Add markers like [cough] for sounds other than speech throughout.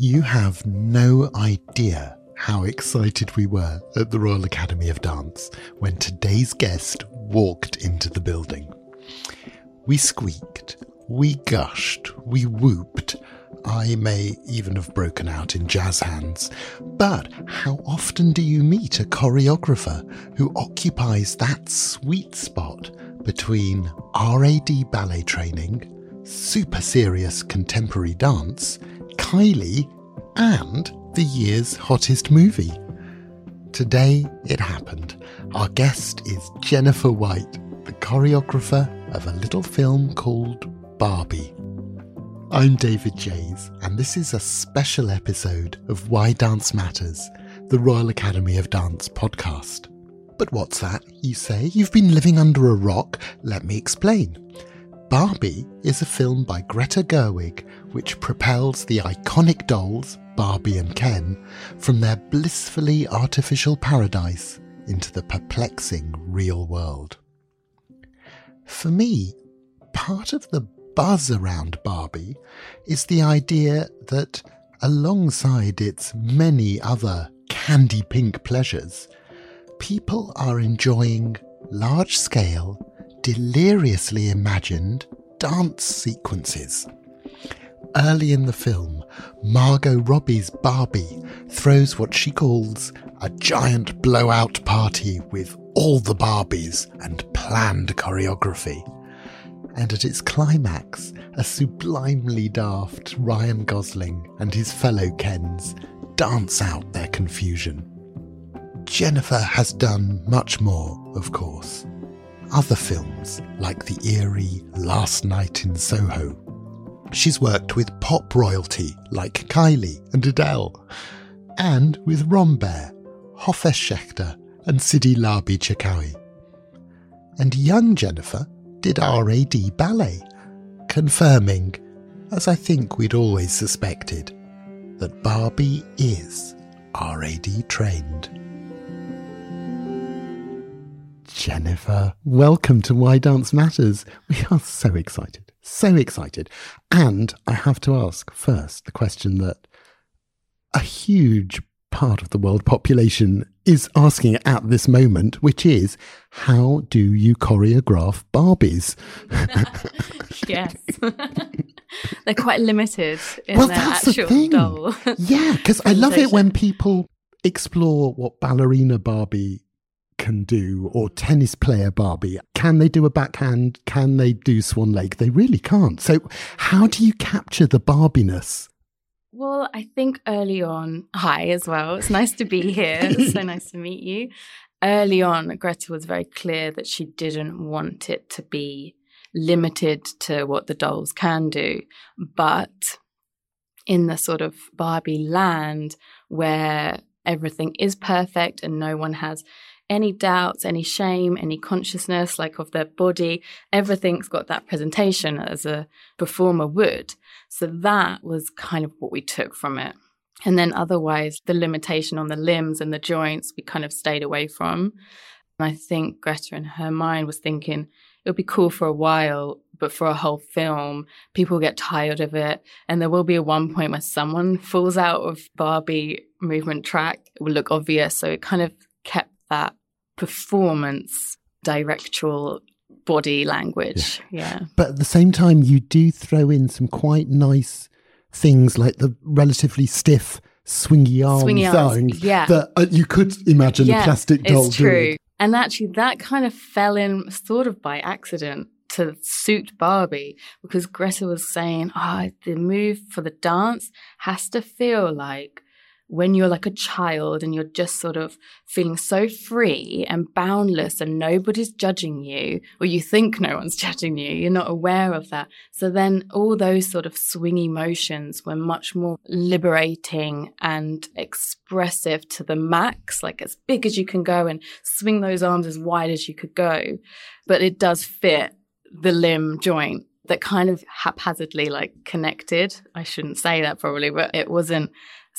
You have no idea how excited we were at the Royal Academy of Dance when today's guest walked into the building. We squeaked, we gushed, we whooped. I may even have broken out in jazz hands. But how often do you meet a choreographer who occupies that sweet spot between RAD ballet training, super serious contemporary dance, Kylie, and the year's hottest movie? Today it happened. Our guest is Jennifer White, the choreographer of a little film called Barbie. I'm David Jays, and this is a special episode of Why Dance Matters, the Royal Academy of Dance podcast. But what's that, you say? You've been living under a rock? Let me explain. Barbie is a film by Greta Gerwig which propels the iconic dolls, Barbie and Ken, from their blissfully artificial paradise into the perplexing real world. For me, part of the buzz around Barbie is the idea that alongside its many other candy pink pleasures, people are enjoying large scale deliriously imagined dance sequences. Early in the film, Margot Robbie's Barbie throws what she calls a giant blowout party with all the Barbies and planned choreography. And at its climax, a sublimely daft Ryan Gosling and his fellow Kens dance out their confusion. Jennifer has done much more, of course other films like the eerie Last Night in Soho. She's worked with pop royalty like Kylie and Adele, and with Rambert, Hofesh Shechter, and Sidi Larbi Cherkaoui. And young Jennifer did RAD ballet, confirming, as I think we'd always suspected, that Barbie is RAD trained. Jennifer, welcome to Why Dance Matters. We are so excited, so excited. And I have to ask first the question that a huge part of the world population is asking at this moment, which is how do you choreograph Barbies? [laughs] yes. [laughs] They're quite limited in well, their actual the doll. yeah, because [laughs] I love it when people explore what ballerina Barbie can do or tennis player Barbie. Can they do a backhand? Can they do Swan Lake? They really can't. So, how do you capture the Barbiness? Well, I think early on, hi as well. It's nice to be here. It's so nice to meet you. Early on, Greta was very clear that she didn't want it to be limited to what the dolls can do. But in the sort of Barbie land where everything is perfect and no one has any doubts, any shame, any consciousness, like of their body, everything's got that presentation as a performer would. So that was kind of what we took from it. And then otherwise, the limitation on the limbs and the joints, we kind of stayed away from. And I think Greta in her mind was thinking it would be cool for a while, but for a whole film, people get tired of it. And there will be a one point where someone falls out of Barbie movement track. It will look obvious. So it kind of kept that performance directorial body language. Yeah. yeah. But at the same time, you do throw in some quite nice things like the relatively stiff swingy arm swingy arms, yeah. that uh, you could imagine yeah, a plastic doll it's true. Doing. And actually, that kind of fell in sort of by accident to suit Barbie because Greta was saying, oh, the move for the dance has to feel like when you're like a child and you're just sort of feeling so free and boundless and nobody's judging you, or you think no one's [laughs] judging you, you're not aware of that. So then all those sort of swingy motions were much more liberating and expressive to the max, like as big as you can go and swing those arms as wide as you could go. But it does fit the limb joint that kind of haphazardly like connected. I shouldn't say that probably, but it wasn't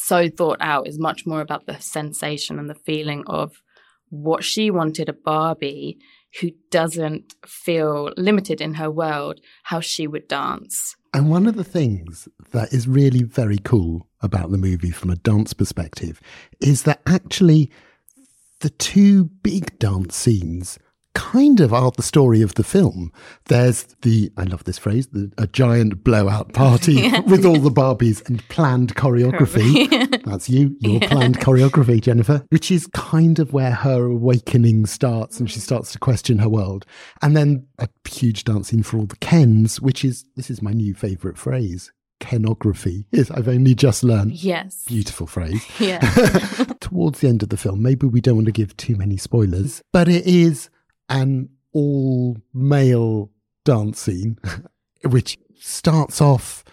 so thought out is much more about the sensation and the feeling of what she wanted a Barbie who doesn't feel limited in her world how she would dance. And one of the things that is really very cool about the movie from a dance perspective is that actually the two big dance scenes kind of are the story of the film. There's the, I love this phrase, the, a giant blowout party [laughs] yeah. with all the Barbies and planned choreography. [laughs] That's you, your yeah. planned choreography, Jennifer, which is kind of where her awakening starts and she starts to question her world. And then a huge dancing for all the Kens, which is, this is my new favorite phrase, kenography. Yes, I've only just learned. Yes. Beautiful phrase. Yeah. [laughs] Towards the end of the film, maybe we don't want to give too many spoilers, but it is an all male dance scene, [laughs] which starts off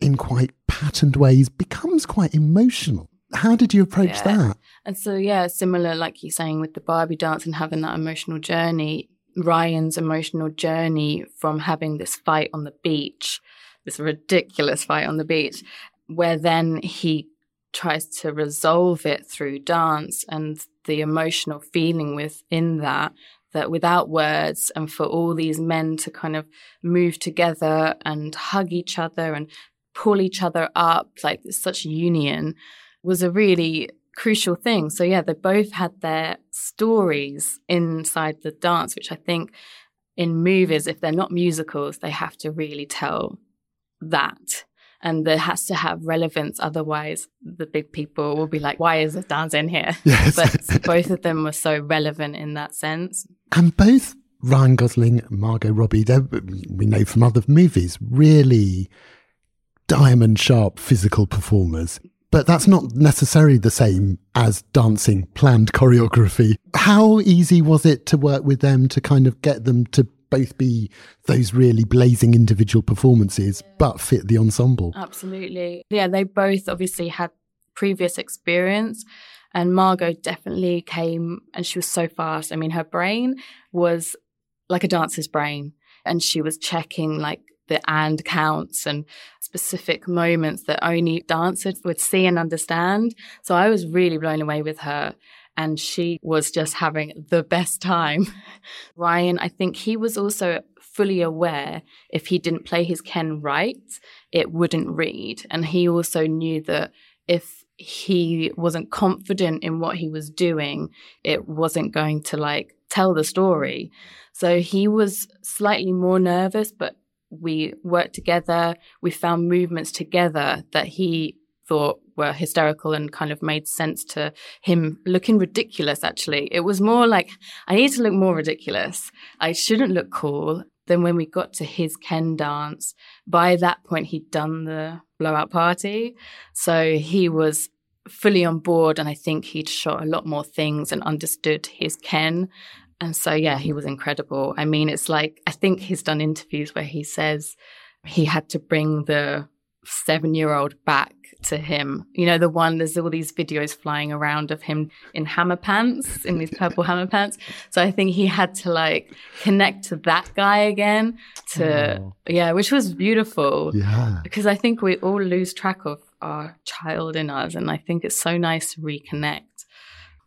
in quite patterned ways, becomes quite emotional. How did you approach yeah. that? And so, yeah, similar, like you're saying, with the Barbie dance and having that emotional journey, Ryan's emotional journey from having this fight on the beach, this ridiculous fight on the beach, where then he tries to resolve it through dance and the emotional feeling within that that without words and for all these men to kind of move together and hug each other and pull each other up like such union was a really crucial thing. So yeah they both had their stories inside the dance which i think in movies if they're not musicals they have to really tell that and there has to have relevance. Otherwise, the big people will be like, why is the dance in here? [laughs] Yes. but both of them were so relevant in that sense. And both Ryan Gosling and Margot Robbie, we know from other movies, really diamond sharp physical performers. But that's not necessarily the same as dancing planned choreography. How easy was it to work with them to kind of get them to both be those really blazing individual performances, but fit the ensemble. Absolutely. Yeah, they both obviously had previous experience. And Margot definitely came and she was so fast. I mean, her brain was like a dancer's brain. And she was checking like the and counts and specific moments that only dancers would see and understand. So I was really blown away with her and she was just having the best time. [laughs] Ryan, I think he was also fully aware if he didn't play his Ken right, it wouldn't read. And he also knew that if he wasn't confident in what he was doing, it wasn't going to like tell the story. So he was slightly more nervous, but we worked together. We found movements together that he thought were hysterical and kind of made sense to him looking ridiculous, actually. It was more like, I need to look more ridiculous. I shouldn't look cool. Then when we got to his Ken dance, by that point, he'd done the blowout party. So he was fully on board. And I think he'd shot a lot more things and understood his Ken. And so, yeah, he was incredible. I mean, it's like, I think he's done interviews where he says he had to bring the seven year old back to him. You know, the one, there's all these videos flying around of him in hammer pants, in these purple hammer pants. So I think he had to like connect to that guy again to, oh. yeah, which was beautiful. Yeah. Because I think we all lose track of our child in us. And I think it's so nice to reconnect.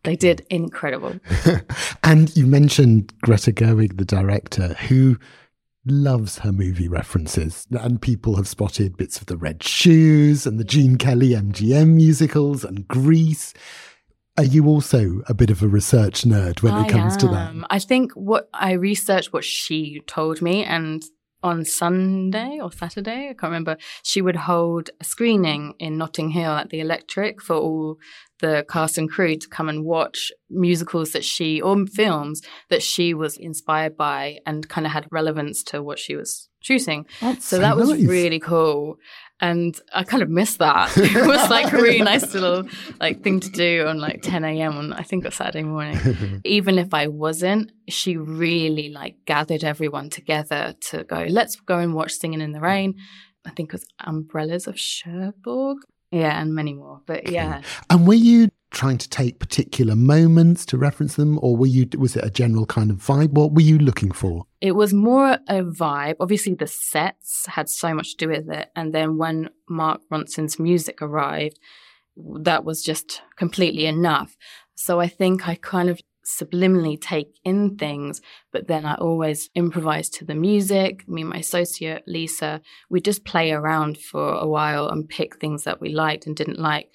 They did incredible. [laughs] and you mentioned Greta Gerwig, the director, who loves her movie references, and people have spotted bits of the Red Shoes and the Gene Kelly MGM musicals and Grease. Are you also a bit of a research nerd when I it comes am. to that? I think what I researched what she told me, and on Sunday or Saturday, I can't remember, she would hold a screening in Notting Hill at the Electric for all the cast and crew to come and watch musicals that she or films that she was inspired by and kind of had relevance to what she was shooting. That's so that was really cool. And I kind of missed that. [laughs] it was like a really nice little like thing to do on like 10 a.m. on I think a Saturday morning. [laughs] Even if I wasn't, she really like gathered everyone together to go, let's go and watch Singing in the Rain. I think it was Umbrellas of Cherbourg. Yeah, and many more. But yeah. And were you trying to take particular moments to reference them, or were you was it a general kind of vibe? What were you looking for? It was more a vibe. Obviously, the sets had so much to do with it, and then when Mark Ronson's music arrived, that was just completely enough. So I think I kind of subliminally take in things, but then I always improvise to the music. Me and my associate, Lisa, we just play around for a while and pick things that we liked and didn't like.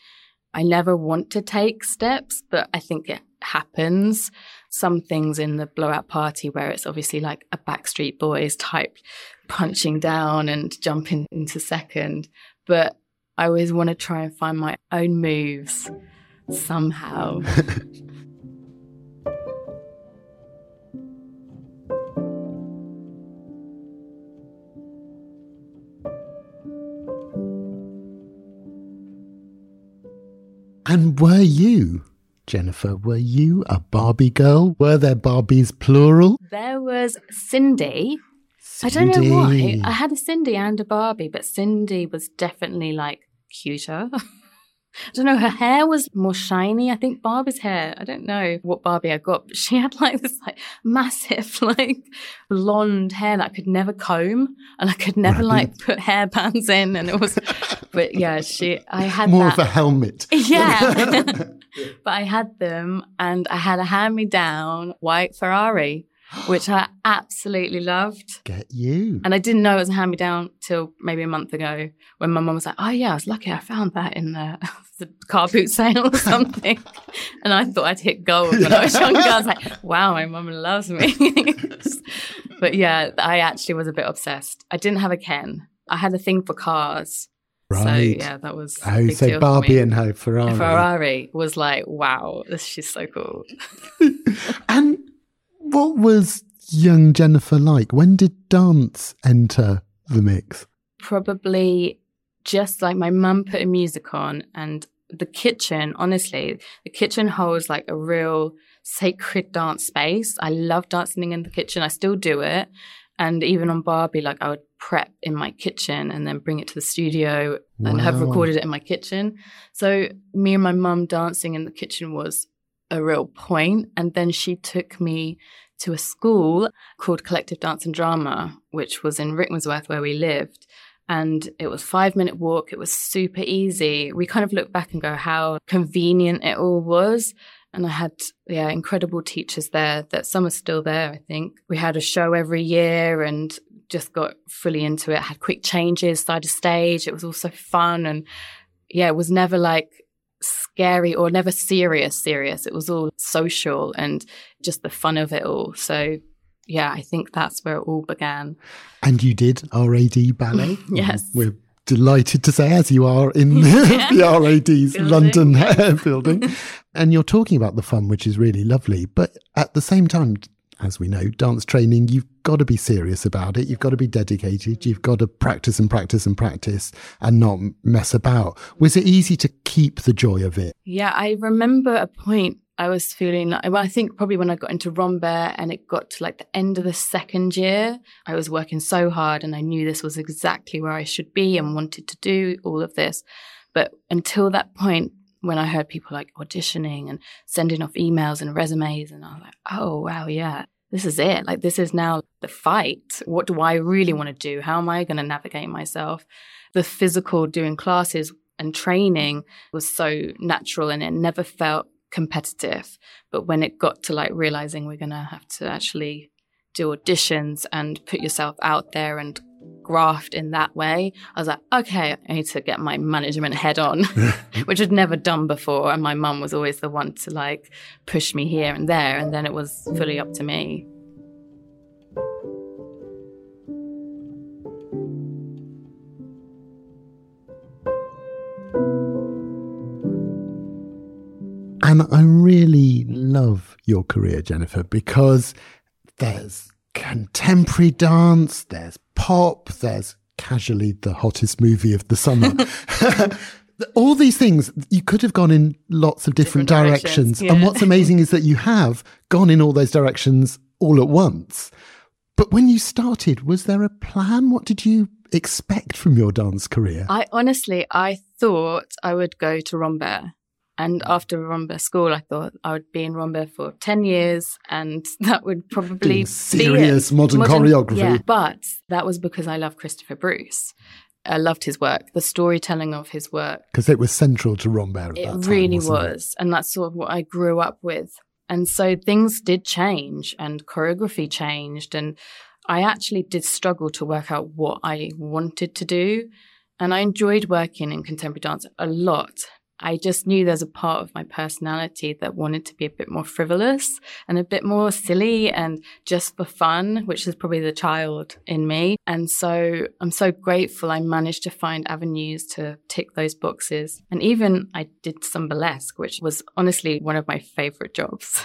I never want to take steps, but I think it happens. Some things in the blowout party where it's obviously like a Backstreet Boys type punching down and jumping into second. But I always want to try and find my own moves somehow. [laughs] And were you, Jennifer, were you a Barbie girl? Were there Barbies plural? There was Sindy. Sindy. I don't know why. I had a Sindy and a Barbie, but Sindy was definitely like cuter. [laughs] I don't know, her hair was more shiny. I think Barbie's hair, I don't know what Barbie I got, but she [laughs] had like this like massive [laughs] like blonde hair that I could never comb and I could never like put hairbands in and it was but yeah, she I had more that. of a helmet. [laughs] Yeah. but I had them and I had a hand me down white Ferrari which I absolutely loved. Get you. And I didn't know it was a hand me down till maybe a month ago when my mum was like, Oh, yeah, I was lucky I found that in the, uh, [laughs] the car boot sale or something. [laughs] and I thought I'd hit gold when I was [laughs] younger. I was like, Wow, my mum loves me. but yeah, I actually was a bit obsessed. I didn't have a Ken, I had a thing for cars. Right. So yeah, that was. Oh, so Barbie and her Ferrari. Ferrari was like, wow, this she's so cool. and what was young Jennifer like? When did dance enter the mix? Probably just like my mum putting music on and the kitchen, honestly, the kitchen holds like a real sacred dance space. I love dancing in the kitchen. I still do it. And even on Barbie, like I would prep in my kitchen and then bring it to the studio wow. and have recorded it in my kitchen. So me and my mum dancing in the kitchen was a real point. And then she took me to a school called Collective Dance and Drama, which was in Rickmansworth where we lived. And it was five minute walk. It was super easy. We kind of look back and go how convenient it all was. And I had, yeah, incredible teachers there that some are still there, I think. We had a show every year and just got fully into it, had quick changes, side of stage. It was all so fun. And yeah, it was never like scary or never serious serious. It was all social and just the fun of it all. So yeah i think that's where it all began. And you did rad ballet? [laughs] Yes. We're delighted to say as you are in [laughs] [laughs] the rad's building. london building. And you're talking about the fun which is really lovely. But at the same time as we know, dance training, you've got to be serious about it. You've got to be dedicated. You've got to practice and practice and practice and not mess about. Was it easy to keep the joy of it? Yeah, I remember a point I was feeling well, I think probably when I got into Rambert and it got to like the end of the second year, I was working so hard and I knew this was exactly where I should be and wanted to do all of this. But until that point, when I heard people like auditioning and sending off emails and resumes, and I was like, oh, wow, yeah, this is it. Like, this is now the fight. What do I really want to do? How am I going to navigate myself? The physical doing classes and training was so natural and it never felt competitive. But when it got to like realizing we're going to have to actually do auditions and put yourself out there and graft in that way, I was like, okay, I need to get my management head on, [laughs] [laughs] which I'd never done before. And my mum was always the one to like push me here and there. And then it was fully up to me. And I really love your career, Jennifer, because there's contemporary dance, there's pop, there's casually the hottest movie of the summer. [laughs] All these things, you could have gone in lots of different, different directions. directions. Yeah. And what's amazing is that you have gone in all those directions all at once. But when you started, was there a plan? What did you expect from your dance career? I honestly, I thought I would go to Rambert and mm. after Rambert school, I thought I would be in Rambert for 10 years and [laughs] that would probably serious modern, modern, choreography. Yeah, but that was because I love Christopher Bruce. I loved his work, the storytelling of his work. Because it was central to Rambert. it time, really was. It? And that's sort of what I grew up with. And so things did change and choreography changed. And I actually did struggle to work out what I wanted to do. And I enjoyed working in contemporary dance a lot. I just knew there's a part of my personality that wanted to be a bit more frivolous and a bit more silly and just for fun, which is probably the child in me. And so I'm so grateful I managed to find avenues to tick those boxes. And even I did some burlesque, which was honestly one of my favorite jobs.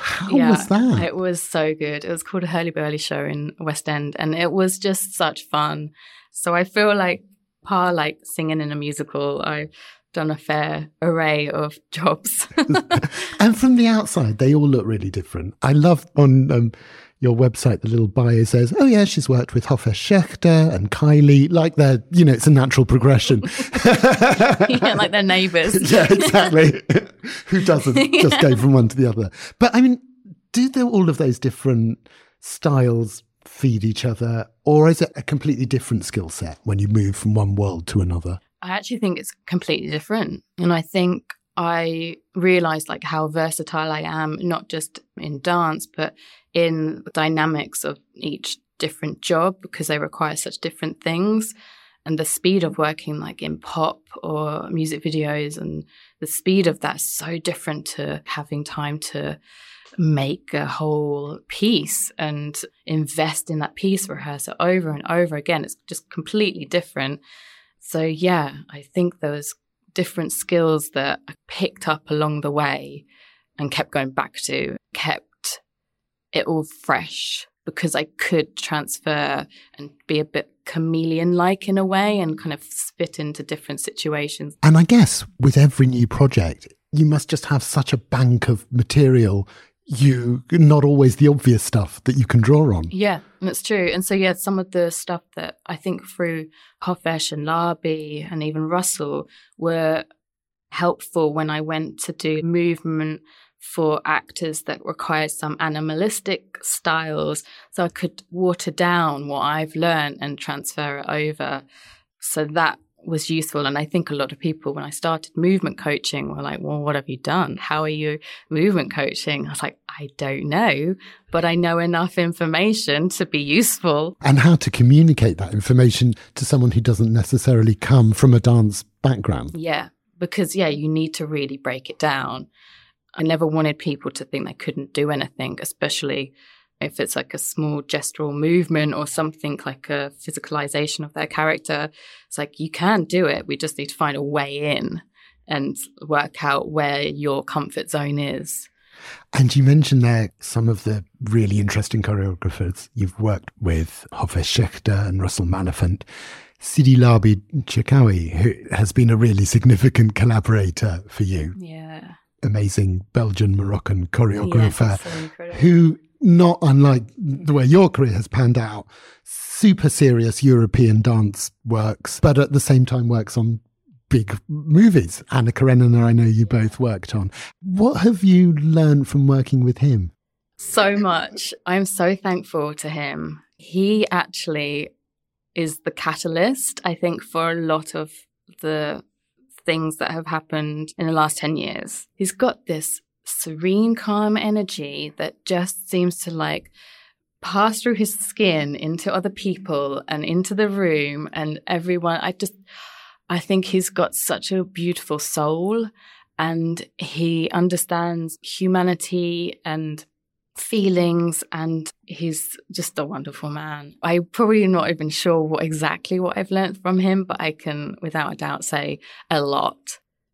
how yeah, was that? It was so good. It was called a Hurly Burly show in West End, and it was just such fun. So I feel like par like singing in a musical. I done a fair array of [laughs] jobs. [laughs] and from the outside, they all look really different. I love on um, your website, the little bio says, oh, yeah, she's worked with Hofesh Shechter and Kylie. Like they're, you know, it's a natural progression. [laughs] yeah, like they're neighbors. yeah, exactly. Who doesn't yeah. just go from one to the other? But I mean, do all of those different styles feed each other, or is it a completely different skill set when you move from one world to another? I actually think it's completely different. And I think I realized like how versatile I am, not just in dance, but in dynamics of each different job because they require such different things. And the speed of working like in pop or music videos and the speed of that's so different to having time to make a whole piece and invest in that piece, rehearse it over and over again. It's just completely different. So, yeah, I think those different skills that I picked up along the way and kept going back to kept it all fresh because I could transfer and be a bit chameleon like in a way and kind of fit into different situations. And I guess with every new project, you must just have such a bank of material you not always the obvious stuff that you can draw on. Yeah, that's true. And so yeah, some of the stuff that I think through Hofesh and Larbi and even Russell were helpful when I went to do movement for actors that require some animalistic styles. So I could water down what I've learned and transfer it over. So that was useful. And I think a lot of people, when I started movement coaching, were like, well, what have you done? How are you movement coaching? I was like, I don't know, but I know enough information to be useful. And how to communicate that information to someone who doesn't necessarily come from a dance background. Yeah, because, yeah, you need to really break it down. I never wanted people to think they couldn't do anything, especially if it's like a small gestural movement or something like a physicalization of their character, it's like you can do it. We just need to find a way in and work out where your comfort zone is. And you mentioned there some of the really interesting choreographers you've worked with, Hofesh Shechter and Russell Maliphant. Sidi Larbi Cherkaoui, who has been a really significant collaborator for you. Yeah. Amazing Belgian Moroccan choreographer so who not unlike the way your career has panned out, super serious European dance works, but at the same time works on big movies. Anna Karenina, I know you both worked on. What have you learned from working with him? So much. I'm so thankful to him. He actually is the catalyst, I think, for a lot of the things that have happened in the last 10 years. He's got this serene, calm energy that just seems to like pass through his skin into other people and into the room and everyone. I just, I think he's got such a beautiful soul and he understands humanity and feelings and he's just a wonderful man. I'm probably not even sure what exactly what I've learned from him, but I can without a doubt say a lot.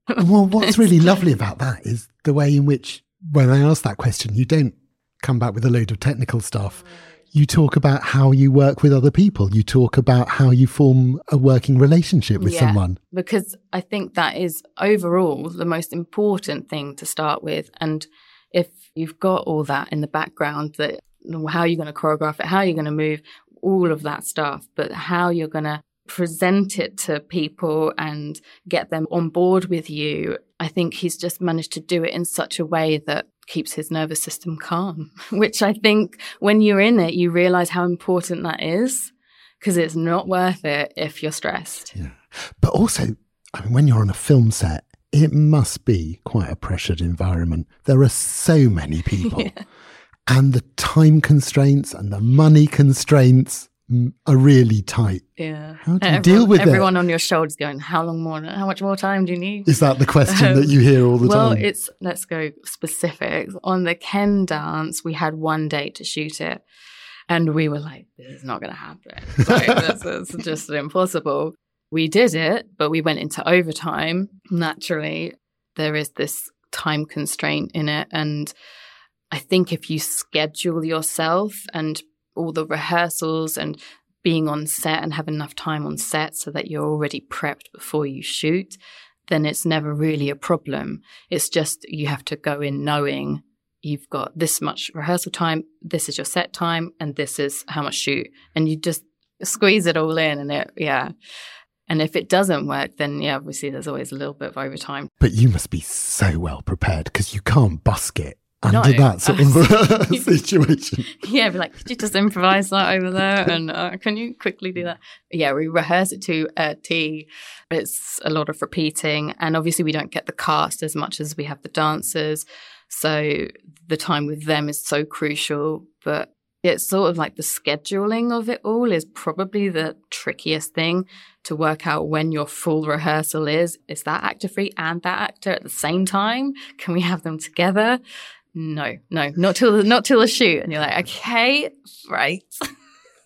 Well, what's really lovely about that is the way in which, when I ask that question, you don't come back with a load of technical stuff. You talk about how you work with other people. You talk about how you form a working relationship with yeah, someone. Because I think that is overall the most important thing to start with. And if you've got all that in the background, that how are you're going to choreograph it, how are you're going to move, all of that stuff, but how you're going to present it to people and get them on board with you. I think he's just managed to do it in such a way that keeps his nervous system calm, [laughs] which I think when you're in it, you realize how important that is because it's not worth it if you're stressed. Yeah. But also, I mean, when you're on a film set, it must be quite a pressured environment. There are so many people, [laughs] yeah. and the time constraints and the money constraints are really tight. Yeah. How do you everyone, deal with everyone it? Everyone on your shoulders going, How long more? How much more time do you need? Is that the question um, that you hear all the well, time? Well, it's, let's go specifics. On the Ken dance, we had one day to shoot it. And we were like, This is not going to happen. [laughs] Like, this is just impossible we did it, but we went into overtime. Naturally, there is this time constraint in it. And I think if you schedule yourself and all the rehearsals and being on set and have enough time on set so that you're already prepped before you shoot, then it's never really a problem. It's just you have to go in knowing you've got this much rehearsal time, this is your set time, and this is how much shoot. And you just squeeze it all in and it, yeah. And if it doesn't work, then yeah, obviously there's always a little bit of overtime. But you must be so well prepared because you can't busk it under no. that sort of [laughs] [laughs] situation. Yeah, be like, could you just improvise that over there? And uh, can you quickly do that? Yeah, we rehearse it to a T. It's a lot of repeating. And obviously, we don't get the cast as much as we have the dancers. So the time with them is so crucial. But it's sort of like the scheduling of it all is probably the trickiest thing to work out when your full rehearsal is. Is that actor free and that actor at the same time? Can we have them together? No, no, not till not till the shoot. And you're like, okay, right.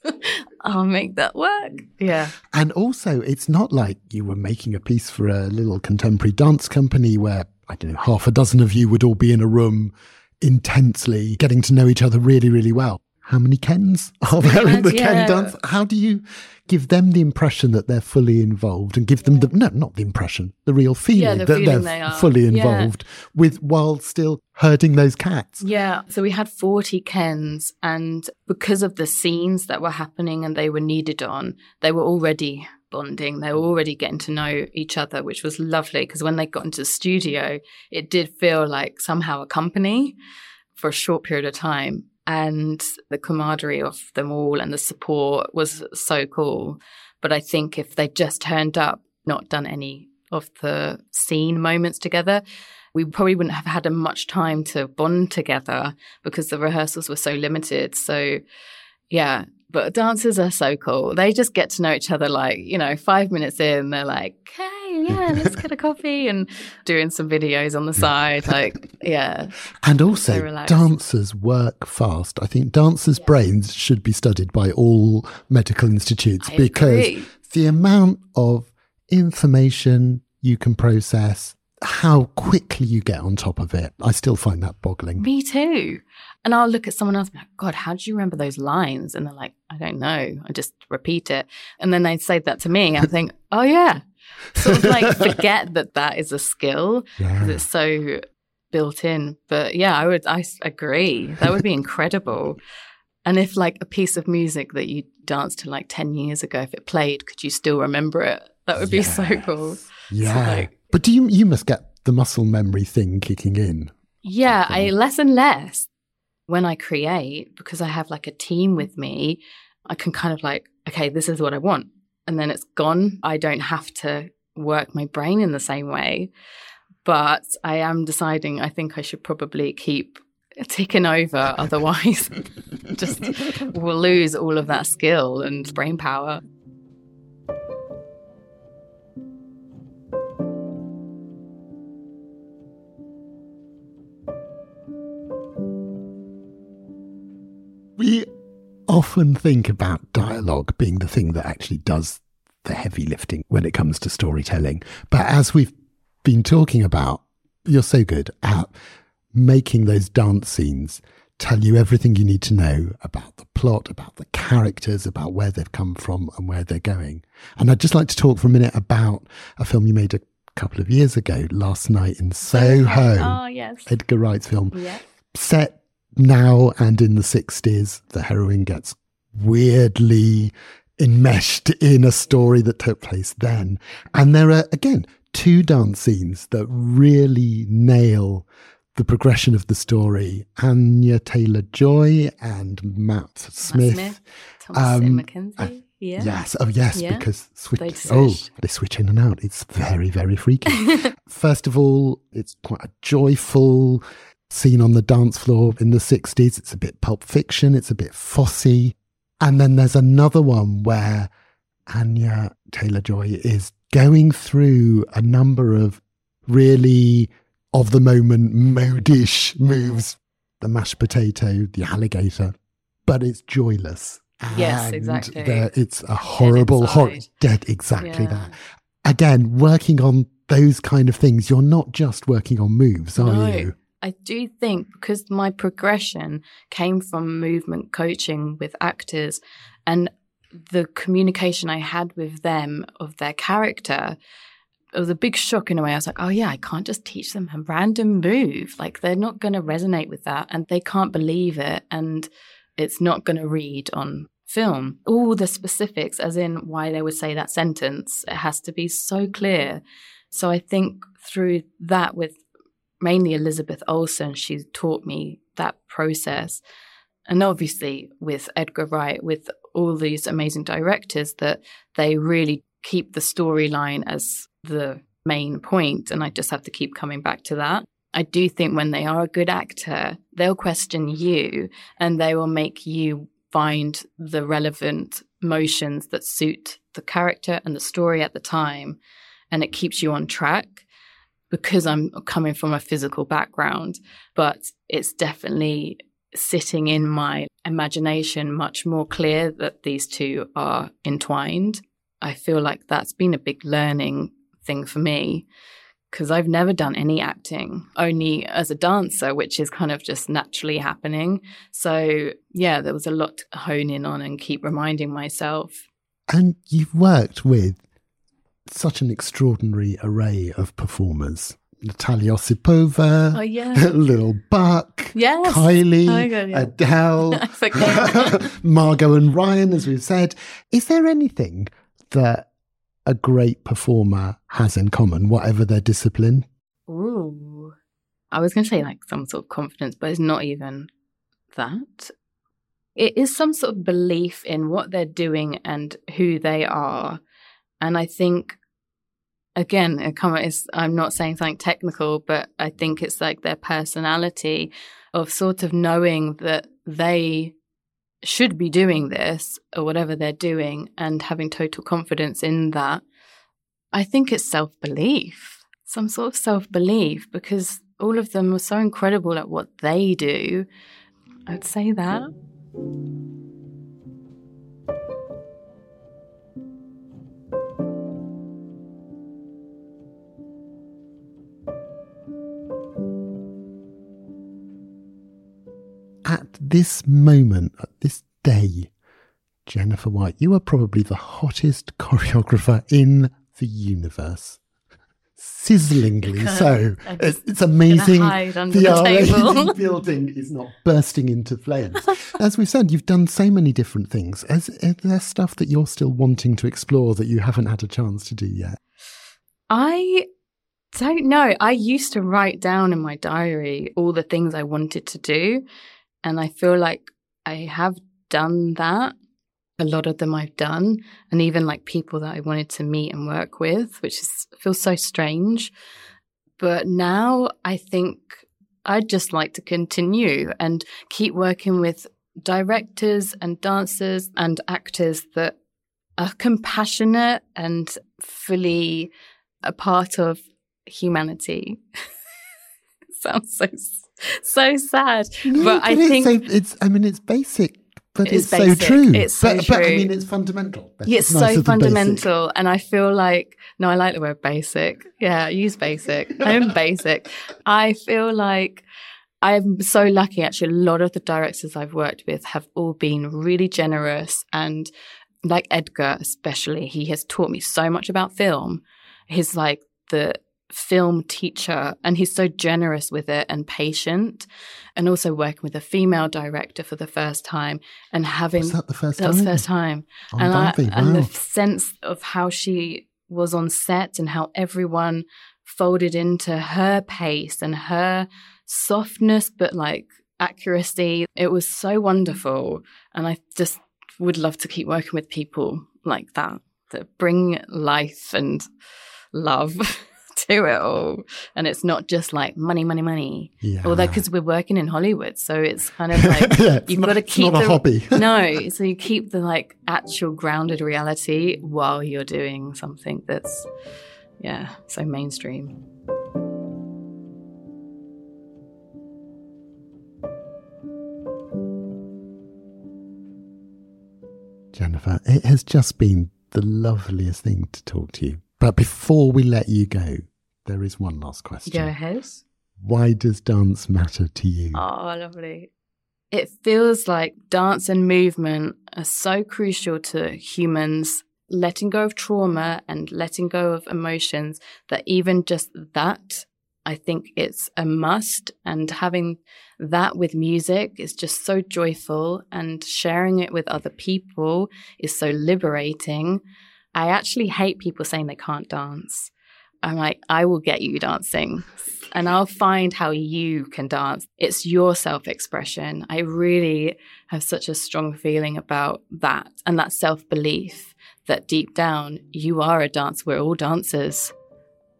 [laughs] I'll make that work. Yeah. And also, it's not like you were making a piece for a little contemporary dance company where, I don't know, half a dozen of you would all be in a room intensely getting to know each other really, really well how many Kens are there in the yeah. Ken dance? How do you give them the impression that they're fully involved and give them the no, not the impression, the real feeling yeah, the that feeling they're they fully involved yeah. with while still herding those cats? Yeah. So we had 40 Kens and because of the scenes that were happening and they were needed on, they were already bonding. They were already getting to know each other, which was lovely because when they got into the studio, it did feel like somehow a company for a short period of time and the camaraderie of them all and the support was so cool. But I think if they just turned up, not done any of the scene moments together, we probably wouldn't have had much time to bond together because the rehearsals were so limited. So, yeah, but dancers are so cool. They just get to know each other like, you know, five minutes in, they're like, hey, yeah, let's get a coffee and doing some videos on the side. Like, yeah. And also, dancers work fast. I think dancers' yeah. brains should be studied by all medical institutes I because agree. the amount of information you can process, how quickly you get on top of it. I still find that boggling. Me too. And I'll look at someone else and be like, God, how do you remember those lines? And they're like, I don't know. I just repeat it. And then they say that to me. I think, oh, yeah. Sort of like [laughs] forget that that is a skill because yeah. it's so built in. But yeah, I would, I agree. That would be [laughs] incredible. And if like a piece of music that you danced to like 10 years ago, if it played, could you still remember it? That would yes. be so cool. Yeah. So like, but do you, you must get the muscle memory thing kicking in. Yeah, I less and less when I create because I have like a team with me. I can kind of like, okay, this is what I want. And then it's gone. I don't have to work my brain in the same way. But I am deciding I think I should probably keep ticking over. [laughs] Otherwise, just we'll lose all of that skill and brain power. We often think about dialogue being the thing that actually does the heavy lifting when it comes to storytelling. But as we've been talking about, you're so good at making those dance scenes tell you everything you need to know about the plot, about the characters, about where they've come from and where they're going. And I'd just like to talk for a minute about a film you made a couple of years ago, Last Night in Soho. Oh, yes. Edgar Wright's film. Yeah. Set now and in the 60s, the heroine gets weirdly enmeshed in a story that took place then. And there are, again, two dance scenes that really nail the progression of the story. Anya Taylor Joy and Matt Smith. Matt Smith Thomas um, McKenzie. Yeah. Yes. Oh, yes. Yeah. Because switch. They Oh, they switch in and out. It's very, very freaky. [laughs] First of all, it's quite a joyful scene on the dance floor in the 60s. It's a bit pulp fiction, it's a bit fossy. And then there's another one where Anya Taylor Joy is going through a number of really of the moment modish moves the mashed potato, the alligator, but it's joyless. Yes, exactly. there- it's a horrible, hor- inside. dead exactly Yeah. that again, working on those kind of things, you're not just working on moves, are No. you? I do think because my progression came from movement coaching with actors and the communication I had with them of their character, it was a big shock in a way. I was like, oh, yeah, I can't just teach them a random move. Like, they're not going to resonate with that and they can't believe it. And it's not going to read on film. All the specifics, as in why they would say that sentence, it has to be so clear. So I think through that, with mainly Elizabeth Olsen, she taught me that process. And obviously, with Edgar Wright, with all these amazing directors, that they really keep the storyline as the main point, and I just have to keep coming back to that. I do think when they are a good actor, they'll question you and they will make you find the relevant motions that suit the character and the story at the time. And it keeps you on track because I'm coming from a physical background, but it's definitely sitting in my imagination much more clear that these two are entwined. I feel like that's been a big learning thing for me because I've never done any acting, only as a dancer, which is kind of just naturally happening. So, yeah, there was a lot to hone in on and keep reminding myself. And you've worked with such an extraordinary array of performers. Natalia Osipova, Oh, yeah. [laughs] Little Buck, Yes. Oh, Kylie, Oh God, yeah. Adele, [laughs] I. [laughs] Margot and Ryan, as we've said. Is there anything that a great performer has in common, whatever their discipline? Ooh. I was going to say like some sort of confidence, but it's not even that. It is some sort of belief in what they're doing and who they are. And I think, again, it come, it's, I'm not saying something technical, but I think it's like their personality of sort of knowing that they should be doing this or whatever they're doing and having total confidence in that. I think it's self belief, some sort of self belief, because all of them are so incredible at what they do. I'd say that. This moment, at this day, Jennifer White, you are probably the hottest choreographer in the universe. Sizzlingly [laughs] so. It's, it's amazing. the the [laughs] building is not bursting into flames. As we've said, you've done so many different things. Is, is there stuff that you're still wanting to explore that you haven't had a chance to do yet? I don't know. I used to write down in my diary all the things I wanted to do. And I feel like I have done that. A lot of them I've done, and even like people that I wanted to meet and work with, which is, feels so strange. But now I think I'd just like to continue and keep working with directors and dancers and actors that are compassionate and fully a part of humanity. [laughs] Sounds so [laughs] so sad, but I it's think so, it's. I mean, it's basic, but It's it's, so true. It's so but, but I mean, it's fundamental. But it's nicer so fundamental, and I feel like no, I like the word basic. Yeah, use basic. [laughs] I'm basic. I feel like I'm so lucky. Actually, a lot of the directors I've worked with have all been really generous and like Edgar, especially, he has taught me so much about film. He's like the film teacher and he's so generous with it and patient. And also working with a female director for the first time and having Was that the first that was first time. On and, I, Barbie, and the sense of how she was on set and how everyone folded into her pace and her softness, but like accuracy. It was so wonderful. And I just would love to keep working with people like that that bring life and love [laughs] to it all. And it's not just like money, money, money. Yeah. Although, because we're working in Hollywood, so it's kind of like [laughs] Yeah, you've not- got to it's keep not a the, hobby. [laughs] no, so you keep the like actual grounded reality while you're doing something that's yeah, so mainstream. Jennifer, it has just been the loveliest thing to talk to you. But before we let you go, there is one last question. Go ahead. Why does dance matter to you? Oh, lovely. It feels like dance and movement are so crucial to humans letting go of trauma and letting go of emotions that even just that, I think it's a must. And having that with music is just so joyful, and sharing it with other people is so liberating. I actually hate people saying they can't dance. I'm like, I will get you dancing and I'll find how you can dance. It's your self expression. I really have such a strong feeling about that and that self belief that deep down you are a dancer. We're all dancers.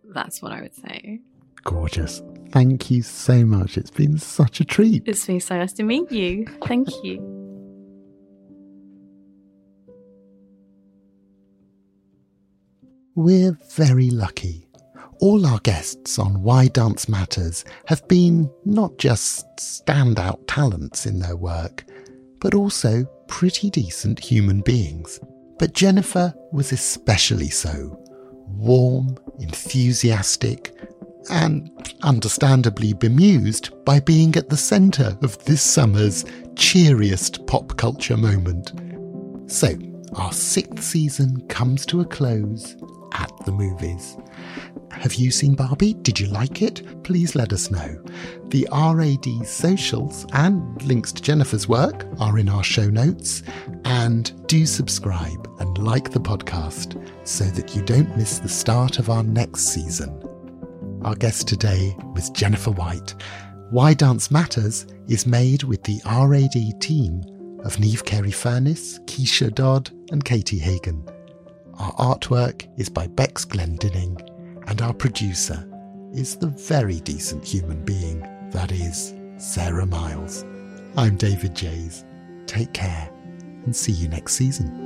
That's what I would say. Gorgeous. Thank you so much. It's been such a treat. It's been so nice to meet you. Thank you. We're very lucky. All our guests on Why Dance Matters have been not just standout talents in their work, but also pretty decent human beings. But Jennifer was especially so. Warm, enthusiastic, and understandably bemused by being at the centre of this summer's cheeriest pop culture moment. So, our sixth season comes to a close at the movies. Have you seen Barbie? Did you like it? Please let us know. The RAD socials and links to Jennifer's work are in our show notes. And do subscribe and like the podcast so that you don't miss the start of our next season. Our guest today was Jennifer White. Why Dance Matters is made with the RAD team of Neve Carey Furness, Keisha Dodd, and Katie Hagan. Our artwork is by Bex Glendinning, and our producer is the very decent human being that is Sarah Miles. I'm David Jays. Take care and see you next season.